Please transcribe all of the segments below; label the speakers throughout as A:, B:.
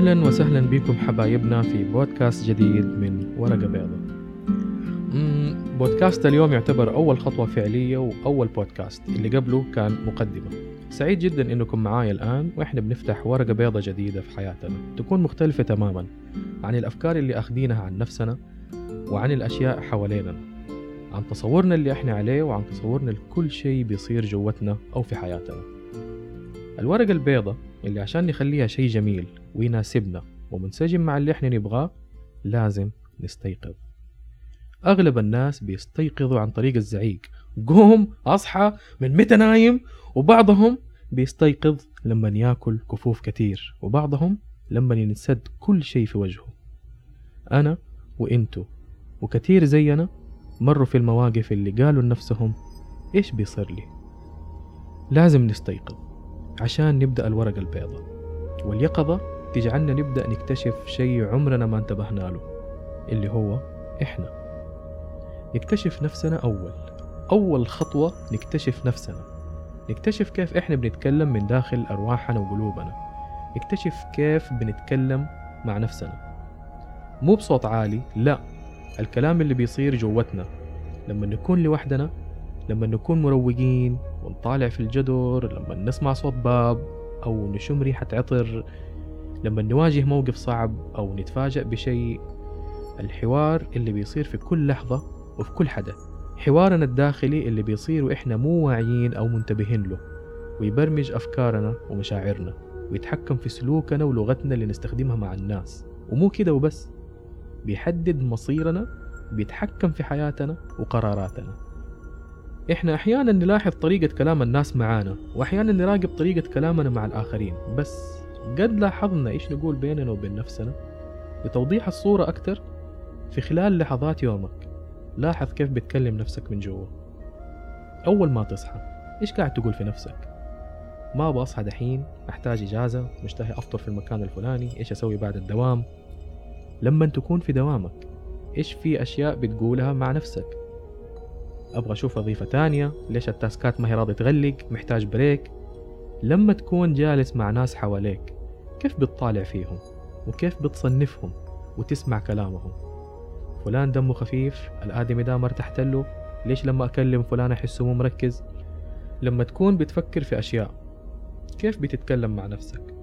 A: أهلا وسهلا بكم حبايبنا في بودكاست جديد من ورقة مم، بودكاست اليوم يعتبر أول خطوة فعلية وأول بودكاست. اللي قبله كان مقدمة. سعيد جدا إنكم معايا الآن وإحنا بنفتح ورقة بيضة جديدة في حياتنا. تكون مختلفة تماما عن الأفكار اللي أخذينها عن نفسنا وعن الأشياء حوالينا عن تصورنا اللي إحنا عليه وعن تصورنا لكل شيء بيصير جوتنا أو في حياتنا. الورقة البيضة اللي عشان نخليها شيء جميل ويناسبنا ومنسجم مع اللي إحنا نبغاه لازم نستيقظ. أغلب الناس بيستيقظوا عن طريق الزعيق. قوم أصحى من متى نايم؟ وبعضهم بيستيقظ لما ياكل كفوف كتير وبعضهم لما ينسد كل شيء في وجهه. أنا وإنتو وكتير زينا مروا في المواقف اللي قالوا لنفسهم إيش بيصير لي؟ لازم نستيقظ. عشان نبدأ الورقة البيضاء. واليقظة تجعلنا نبدأ نكتشف شيء عمرنا ما انتبهنا له اللي هو إحنا. نكتشف نفسنا أول. أول خطوة نكتشف نفسنا. نكتشف كيف إحنا بنتكلم من داخل أرواحنا وقلوبنا. نكتشف كيف بنتكلم مع نفسنا. مو بصوت عالي لا. الكلام اللي بيصير جوتنا. لما نكون لوحدنا لما نكون مروقين ونطالع في الجدر لما نسمع صوت باب أو نشم ريحة عطر لما نواجه موقف صعب أو نتفاجأ بشيء. الحوار اللي بيصير في كل لحظة وفي كل حدث. حوارنا الداخلي اللي بيصير وإحنا مو واعيين أو منتبهين له. ويبرمج أفكارنا ومشاعرنا ويتحكم في سلوكنا ولغتنا اللي نستخدمها مع الناس. ومو كده وبس. بيحدد مصيرنا بيتحكم في حياتنا وقراراتنا. إحنا أحيانا نلاحظ طريقة كلام الناس معانا وأحيانا نراقب طريقة كلامنا مع الآخرين. بس قد لاحظنا إيش نقول بيننا وبين نفسنا؟ لتوضيح الصورة أكتر في خلال لحظات يومك. لاحظ كيف بتكلم نفسك من جوا. أول ما تصحى إيش قاعد تقول في نفسك؟ ما أبغى أصحى دحين أحتاج إجازة مشتهي أفطر في المكان الفلاني إيش أسوي بعد الدوام؟ لما تكون في دوامك إيش في أشياء بتقولها مع نفسك؟ أبغى أشوف وظيفة تانية. ليش التاسكات ما هي راضي تغلق؟ محتاج بريك. لما تكون جالس مع ناس حواليك كيف بتطالع فيهم؟ وكيف بتصنفهم؟ وتسمع كلامهم؟ فلان دمه خفيف الآدمي ده ما ارتحت له ليش لما أكلم فلان أحسه مو مركز؟ لما تكون بتفكر في أشياء كيف بتتكلم مع نفسك؟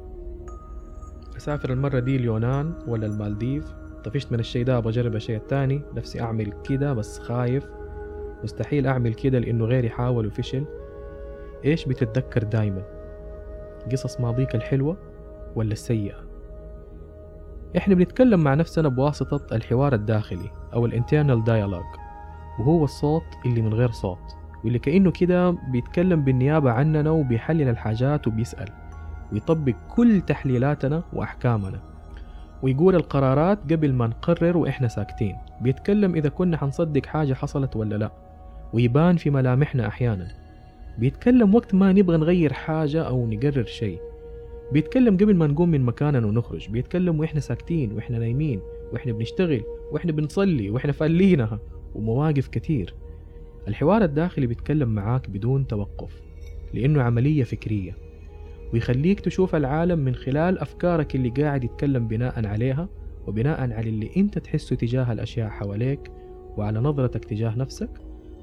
A: أسافر المرة دي اليونان ولا المالديف؟ طفشت من الشيء ده أبغى أجرب الشيء التاني. نفسي أعمل كده بس خايف. مستحيل أعمل كده لأنه غيري حاول وفشل. إيش بتتذكر دايما؟ قصص ماضيك الحلوة ولا السيئة؟ إحنا بنتكلم مع نفسنا بواسطة الحوار الداخلي أو ال internal dialogue وهو الصوت اللي من غير صوت واللي كأنه كده بيتكلم بالنيابة عننا وبيحلل الحاجات وبيسأل ويطبق كل تحليلاتنا وأحكامنا ويقول القرارات قبل ما نقرر وإحنا ساكتين. بيتكلم إذا كنا حنصدق حاجة حصلت ولا لا. ويبان في ملامحنا أحيانا. بيتكلم وقت ما نبغى نغير حاجة أو نقرر شيء. بيتكلم قبل ما نقوم من مكاننا ونخرج. بيتكلم وإحنا ساكتين وإحنا نايمين وإحنا بنشتغل وإحنا بنصلي وإحنا فالينها ومواقف كتير الحوار الداخلي بيتكلم معاك بدون توقف لأنه عملية فكرية ويخليك تشوف العالم من خلال أفكارك اللي قاعد يتكلم بناء عليها وبناء على اللي أنت تحسه تجاه الأشياء حواليك وعلى نظرتك تجاه نفسك.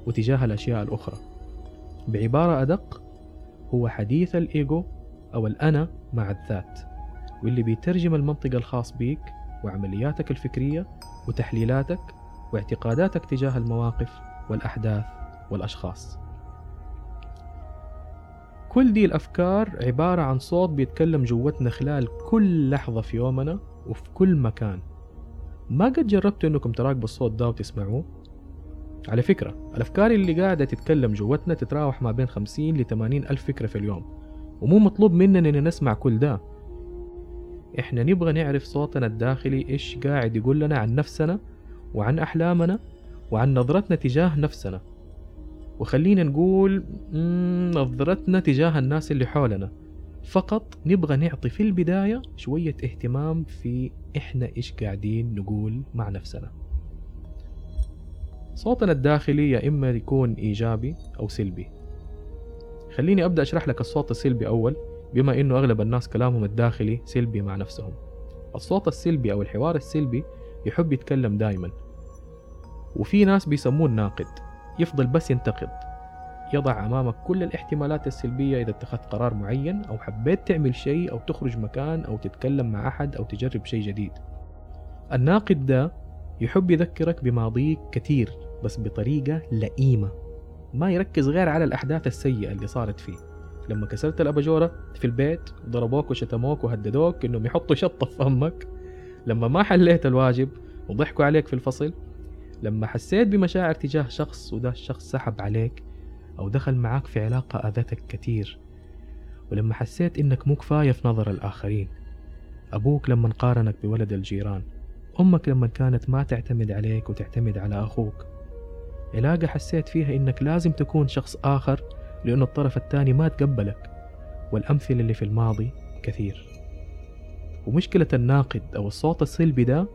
A: وتجاه الأشياء الأخرى. بعبارة أدق هو حديث الإيجو أو الأنا مع الذات واللي بيترجم المنطق الخاص بيك وعملياتك الفكرية وتحليلاتك واعتقاداتك تجاه المواقف والأحداث والأشخاص. كل دي الأفكار عبارة عن صوت بيتكلم جوتنا خلال كل لحظة في يومنا وفي كل مكان. ما قد جربتوا إنكم تراقبوا الصوت ده وتسمعوه؟ على فكرة الأفكار اللي قاعدة تتكلم جوتنا تتراوح ما بين 50 ل 80 ألف فكرة في اليوم ومو مطلوب مننا إننا نسمع كل ده. إحنا نبغى نعرف صوتنا الداخلي إيش قاعد يقول لنا عن نفسنا وعن أحلامنا وعن نظرتنا تجاه نفسنا. وخلينا نقول نظرتنا تجاه الناس اللي حولنا. فقط نبغى نعطي في البداية شوية اهتمام في إحنا إيش قاعدين نقول مع نفسنا. صوتنا الداخلي يا إما يكون إيجابي أو سلبي. خليني أبدأ أشرح لك الصوت السلبي أول بما إنه أغلب الناس كلامهم الداخلي سلبي مع نفسهم. الصوت السلبي أو الحوار السلبي يحب يتكلم دايما. وفي ناس بيسموه الناقد يفضل بس ينتقد. يضع أمامك كل الاحتمالات السلبية إذا اتخذت قرار معين أو حبيت تعمل شيء أو تخرج مكان أو تتكلم مع أحد أو تجرب شيء جديد. الناقد ده يحب يذكرك بماضيك كثير. بس بطريقة لئيمة. ما يركز غير على الأحداث السيئة اللي صارت فيه. لما كسرت الأباجورة في البيت ضربوك وشتموك وهددوك إنهم يحطوا شطة في فمك لما ما حليت الواجب وضحكوا عليك في الفصل لما حسيت بمشاعر تجاه شخص وده الشخص سحب عليك أو دخل معاك في علاقة أذتك كتير ولما حسيت إنك مو كفاية في نظر الآخرين. أبوك لما قارنك بولد الجيران أمك لما كانت ما تعتمد عليك وتعتمد على أخوك. علاقة حسيت فيها إنك لازم تكون شخص آخر لأن الطرف الثاني ما تقبلك والأمثلة اللي في الماضي كثير. ومشكلة الناقد أو الصوت السلبي ده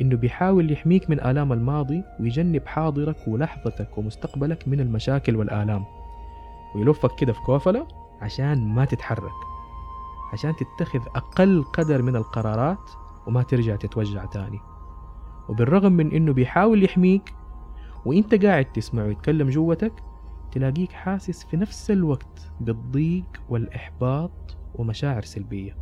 A: إنه بيحاول يحميك من آلام الماضي ويجنب حاضرك ولحظتك ومستقبلك من المشاكل والآلام. ويلفك كده في كوفلة عشان ما تتحرك عشان تتخذ أقل قدر من القرارات وما ترجع تتوجع تاني. وبالرغم من إنه بيحاول يحميك وإنت قاعد تسمعه يتكلم جوتك تلاقيك حاسس في نفس الوقت بالضيق والإحباط ومشاعر سلبية.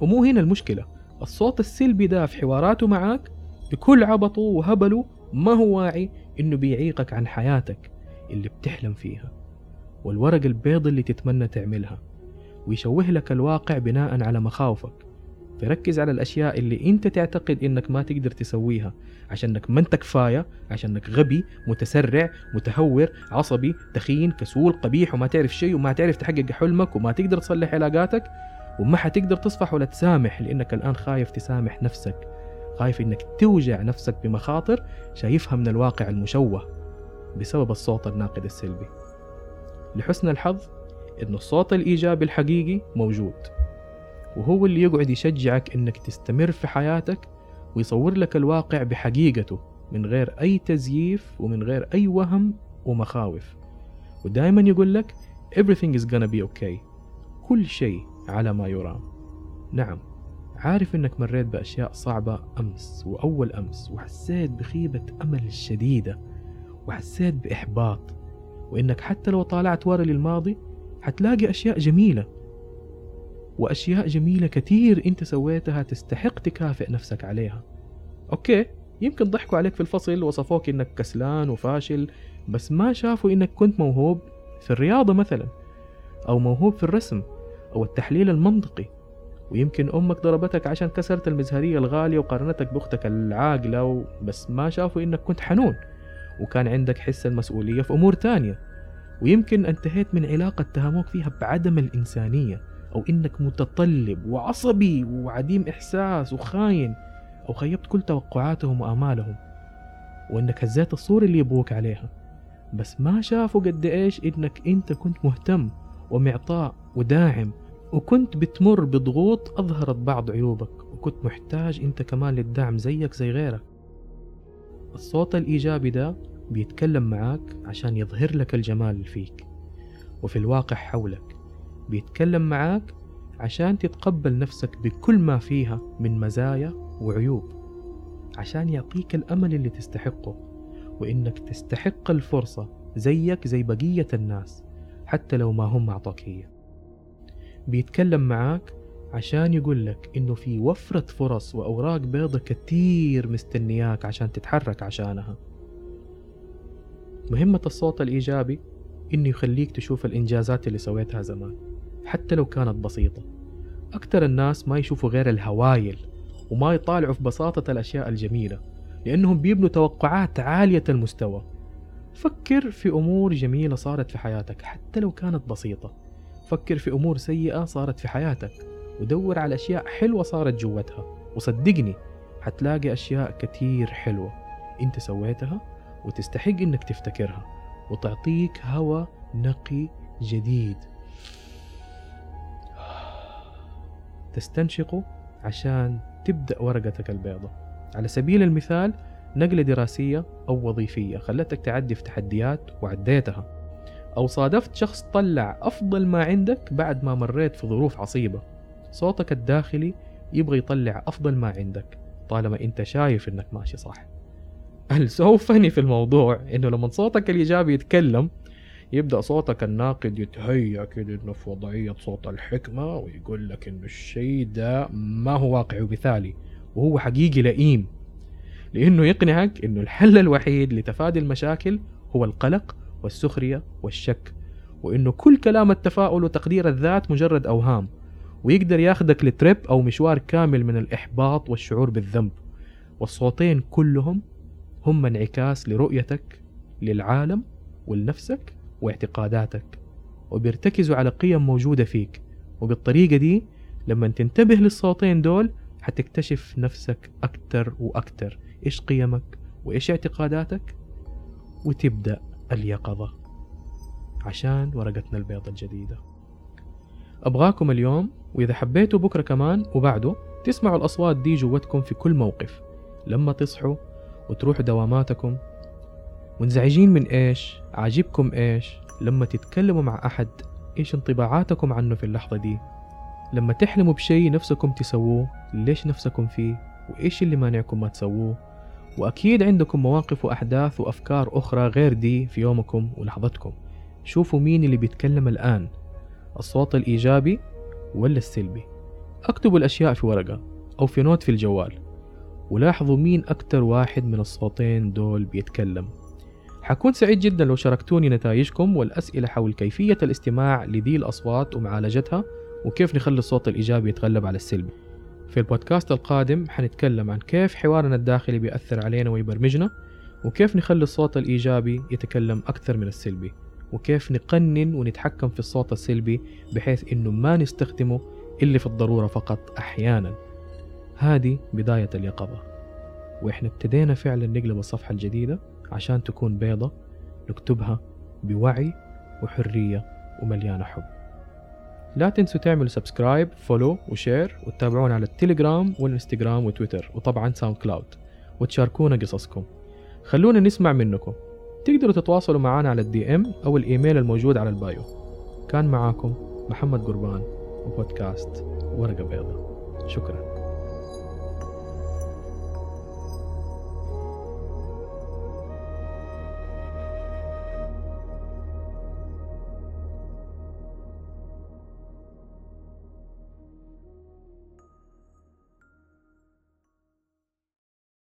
A: ومو هنا المشكلة الصوت السلبي ده في حواراته معاك بكل عبطه وهبله ما هو واعي إنه بيعيقك عن حياتك اللي بتحلم فيها. والورق البيض اللي تتمنى تعملها ويشوه لك الواقع بناء على مخاوفك. فركز على الأشياء اللي أنت تعتقد إنك ما تقدر تسويها. عشانك ما أنت كفاية عشانك غبي متسرع متهور عصبي تخين كسول قبيح وما تعرف شيء وما تعرف تحقق حلمك وما تقدر تصلح علاقاتك وما حتقدر تصفح ولا تسامح لأنك الآن خايف تسامح نفسك. خايف إنك توجع نفسك بمخاطر شايفها من الواقع المشوه بسبب الصوت الناقد السلبي. لحسن الحظ إن الصوت الإيجابي الحقيقي موجود. وهو اللي يقعد يشجعك إنك تستمر في حياتك ويصور لك الواقع بحقيقته من غير أي تزييف ومن غير أي وهم ومخاوف. ودائما يقول لك everything is gonna be okay. كل شيء على ما يرام. نعم عارف إنك مريت بأشياء صعبة أمس وأول أمس وحسيت بخيبة أمل شديدة وحسيت بإحباط وإنك حتى لو طالعت ورا للماضي حتلاقي أشياء جميلة. وأشياء جميلة كتير انت سويتها تستحق تكافئ نفسك عليها. أوكي يمكن ضحكوا عليك في الفصل وصفوك إنك كسلان وفاشل بس ما شافوا إنك كنت موهوب في الرياضة مثلا أو موهوب في الرسم أو التحليل المنطقي. ويمكن أمك ضربتك عشان كسرت المزهرية الغالية وقارنتك بأختك العاقلة. بس ما شافوا إنك كنت حنون. وكان عندك حس المسؤولية في أمور تانية. ويمكن أنتهيت من علاقة اتهموك فيها بعدم الإنسانية. أو إنك متطلب وعصبي وعديم إحساس وخاين أو خيبت كل توقعاتهم وآمالهم وإنك هزيت الصورة اللي يبغوك عليها. بس ما شافوا قد إيش إنك أنت كنت مهتم ومعطاء وداعم وكنت بتمر بضغوط أظهرت بعض عيوبك وكنت محتاج أنت كمان للدعم زيك زي غيرك. الصوت الإيجابي ده بيتكلم معاك عشان يظهر لك الجمال فيك وفي الواقع حولك. بيتكلم معاك عشان تتقبل نفسك بكل ما فيها من مزايا وعيوب عشان يعطيك الأمل اللي تستحقه وإنك تستحق الفرصة زيك زي بقية الناس حتى لو ما هم أعطوك هي. بيتكلم معاك عشان يقول لك إنه في وفرة فرص وأوراق بيضة كتير مستنياك عشان تتحرك عشانها. مهمة الصوت الإيجابي إنه يخليك تشوف الإنجازات اللي سويتها زمان. حتى لو كانت بسيطة. أكتر الناس ما يشوفوا غير الهوايل وما يطالعوا في بساطة الأشياء الجميلة لأنهم بيبنوا توقعات عالية المستوى. فكر في أمور جميلة صارت في حياتك حتى لو كانت بسيطة. فكر في أمور سيئة صارت في حياتك ودور على أشياء حلوة صارت جوتها وصدقني حتلاقي أشياء كتير حلوة أنت سويتها وتستحق إنك تفتكرها وتعطيك هوا نقي جديد. تستنشقه عشان تبدأ ورقتك البيضة. على سبيل المثال نقلة دراسية أو وظيفية خلتك تعدي في تحديات وعديتها أو صادفت شخص طلع أفضل ما عندك بعد ما مريت في ظروف عصيبة. صوتك الداخلي يبغى يطلع أفضل ما عندك طالما أنت شايف إنك ماشي صح. السو فني في الموضوع إنه لما صوتك الإيجابي يتكلم يبدأ صوتك الناقد يتهيأ كده إنه في وضعية صوت الحكمة ويقول لك إنه الشيء ده ما هو واقعي ومثالي وهو حقيقي لئيم. لأنه يقنعك إنه الحل الوحيد لتفادي المشاكل هو القلق والسخرية والشك وإنه كل كلام التفاؤل وتقدير الذات مجرد أوهام ويقدر ياخدك لتريب أو مشوار كامل من الإحباط والشعور بالذنب. والصوتين كلهم هم انعكاس لرؤيتك للعالم ولنفسك واعتقاداتك وبيرتكزوا على قيم موجودة فيك. وبالطريقة دي لما تنتبه للصوتين دول حتكتشف نفسك أكتر وأكتر. إيش قيمك؟ وإيش اعتقاداتك؟ وتبدأ اليقظة. عشان ورقتنا البيضة الجديدة. أبغاكم اليوم وإذا حبيتوا بكرة كمان وبعده تسمعوا الأصوات دي جوتكم في كل موقف. لما تصحوا وتروحوا دواماتكم منزعجين من إيش؟ عاجبكم إيش؟ لما تتكلموا مع أحد إيش انطباعاتكم عنه في اللحظة دي؟ لما تحلموا بشيء نفسكم تسووه ليش نفسكم فيه؟ وإيش اللي مانعكم ما تسووه؟ وأكيد عندكم مواقف وأحداث وأفكار أخرى غير دي في يومكم ولحظتكم. شوفوا مين اللي بيتكلم الآن. الصوت الإيجابي ولا السلبي؟ اكتبوا الأشياء في ورقة أو في نوت في الجوال. ولاحظوا مين أكتر واحد من الصوتين دول بيتكلم. حكون سعيد جدا لو شاركتوني نتائجكم والأسئلة حول كيفية الاستماع لذي الأصوات ومعالجتها وكيف نخلي الصوت الإيجابي يتغلب على السلبي في البودكاست القادم حنتكلم عن كيف حوارنا الداخلي بيأثر علينا ويبرمجنا وكيف نخلي الصوت الإيجابي يتكلم أكثر من السلبي وكيف نقنن ونتحكم في الصوت السلبي بحيث إنه ما نستخدمه إلا في الضرورة فقط أحيانا. هذه بداية اليقظة. وإحنا ابتدينا فعلا نقلب الصفحة الجديدة عشان تكون بيضة نكتبها بوعي وحرية ومليانة حب. لا تنسوا تعملوا subscribe follow و share وتتابعونا على التليجرام والانستغرام وتويتر وطبعا ساوند كلاود وتشاركونا قصصكم. خلونا نسمع منكم. تقدروا تتواصلوا معنا على ال DM أو الإيميل الموجود على البايو. كان معاكم محمد قربان وبودكاست ورقة بيضة. شكرا.